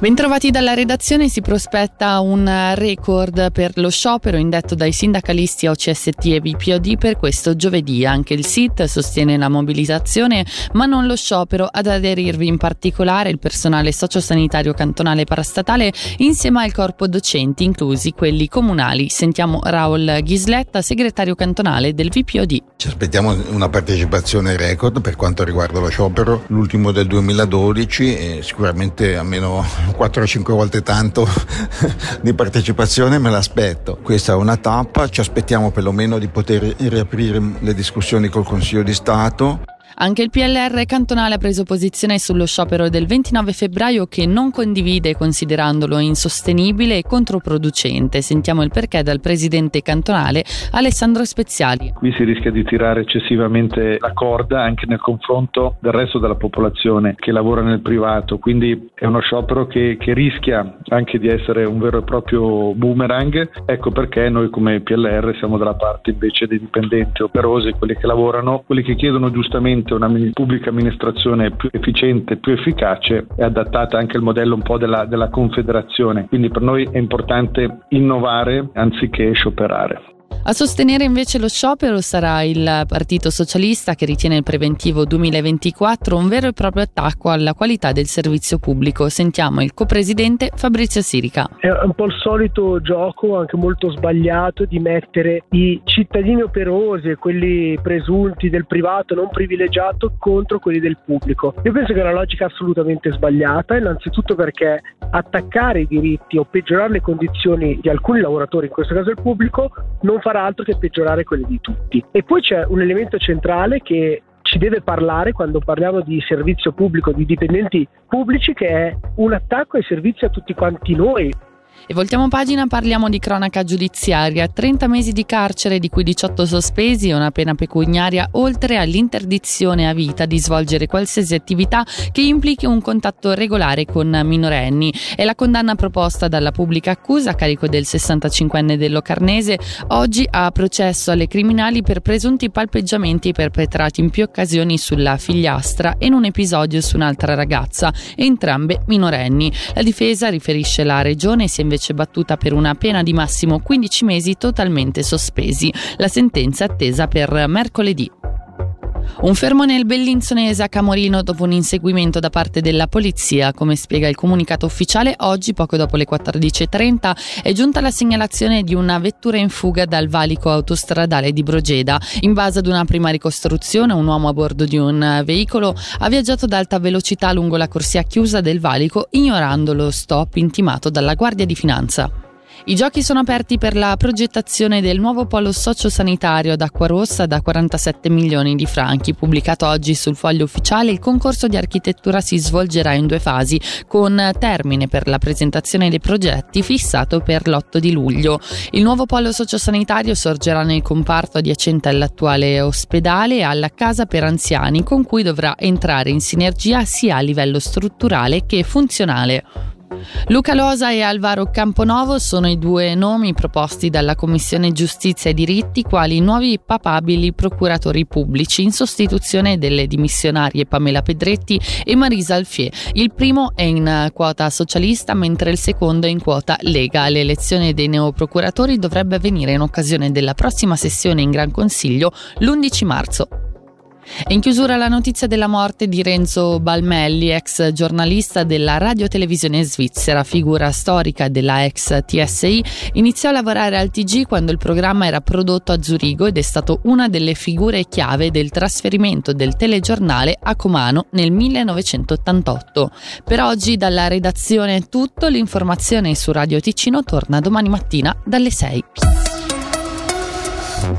Bentrovati dalla redazione, si prospetta un record per lo sciopero indetto dai sindacalisti OCST e VPOD per questo giovedì. Anche il SIT sostiene la mobilitazione, ma non lo sciopero. Ad aderirvi in particolare il personale sociosanitario cantonale parastatale insieme al corpo docenti, inclusi quelli comunali. Sentiamo Raul Ghisletta, segretario cantonale del VPOD. Ci aspettiamo una partecipazione record per quanto riguarda lo sciopero, l'ultimo del 2012 e sicuramente almeno 4-5 volte tanto di partecipazione me l'aspetto. Questa è una tappa, ci aspettiamo perlomeno di poter riaprire le discussioni col Consiglio di Stato anche il PLR cantonale ha preso posizione sullo sciopero del 29 febbraio che non condivide considerandolo insostenibile e controproducente. Sentiamo il perché dal presidente cantonale Alessandro Speziali. Qui si rischia di tirare eccessivamente la corda anche nel confronto del resto della popolazione che lavora nel privato, quindi è uno sciopero che, che rischia anche di essere un vero e proprio boomerang. Ecco perché noi come PLR siamo dalla parte invece dei dipendenti operosi, quelli che lavorano, quelli che chiedono giustamente sicuramente una pubblica amministrazione più efficiente, più efficace e adattata anche al modello un po' della, della confederazione. Quindi per noi è importante innovare anziché scioperare. A sostenere invece lo sciopero sarà il Partito Socialista che ritiene il preventivo 2024 un vero e proprio attacco alla qualità del servizio pubblico. Sentiamo il copresidente Fabrizio Sirica. È un po' il solito gioco, anche molto sbagliato, di mettere i cittadini operosi e quelli presunti del privato non privilegiato contro quelli del pubblico. Io penso che è una logica assolutamente sbagliata, innanzitutto perché attaccare i diritti o peggiorare le condizioni di alcuni lavoratori, in questo caso il pubblico, non farà altro che peggiorare quelle di tutti. E poi c'è un elemento centrale che ci deve parlare quando parliamo di servizio pubblico, di dipendenti pubblici, che è un attacco ai servizi a tutti quanti noi, e voltiamo pagina, parliamo di cronaca giudiziaria. 30 mesi di carcere, di cui 18 sospesi e una pena pecuniaria, oltre all'interdizione a vita di svolgere qualsiasi attività che implichi un contatto regolare con minorenni. È la condanna proposta dalla pubblica accusa a carico del 65enne dello Carnese, oggi a processo alle criminali per presunti palpeggiamenti perpetrati in più occasioni sulla figliastra e in un episodio su un'altra ragazza, entrambe minorenni. La difesa riferisce la regione si è invece battuta per una pena di massimo 15 mesi totalmente sospesi. La sentenza è attesa per mercoledì. Un fermo nel Bellinzonese a Camorino dopo un inseguimento da parte della polizia. Come spiega il comunicato ufficiale, oggi, poco dopo le 14.30, è giunta la segnalazione di una vettura in fuga dal valico autostradale di Brogeda. In base ad una prima ricostruzione, un uomo a bordo di un veicolo ha viaggiato ad alta velocità lungo la corsia chiusa del valico, ignorando lo stop intimato dalla Guardia di Finanza. I giochi sono aperti per la progettazione del nuovo polo sociosanitario ad Acquarossa da 47 milioni di franchi. Pubblicato oggi sul foglio ufficiale, il concorso di architettura si svolgerà in due fasi, con termine per la presentazione dei progetti fissato per l'8 di luglio. Il nuovo polo sociosanitario sorgerà nel comparto adiacente all'attuale ospedale e alla casa per anziani, con cui dovrà entrare in sinergia sia a livello strutturale che funzionale. Luca Losa e Alvaro Camponovo sono i due nomi proposti dalla Commissione Giustizia e Diritti quali nuovi papabili procuratori pubblici in sostituzione delle dimissionarie Pamela Pedretti e Marisa Alfier. Il primo è in quota socialista mentre il secondo è in quota Lega. L'elezione dei neoprocuratori dovrebbe avvenire in occasione della prossima sessione in Gran Consiglio l'11 marzo. E in chiusura la notizia della morte di Renzo Balmelli, ex giornalista della radiotelevisione svizzera, figura storica della ex TSI, iniziò a lavorare al TG quando il programma era prodotto a Zurigo ed è stato una delle figure chiave del trasferimento del telegiornale a Comano nel 1988. Per oggi dalla redazione è tutto, l'informazione su Radio Ticino torna domani mattina dalle 6.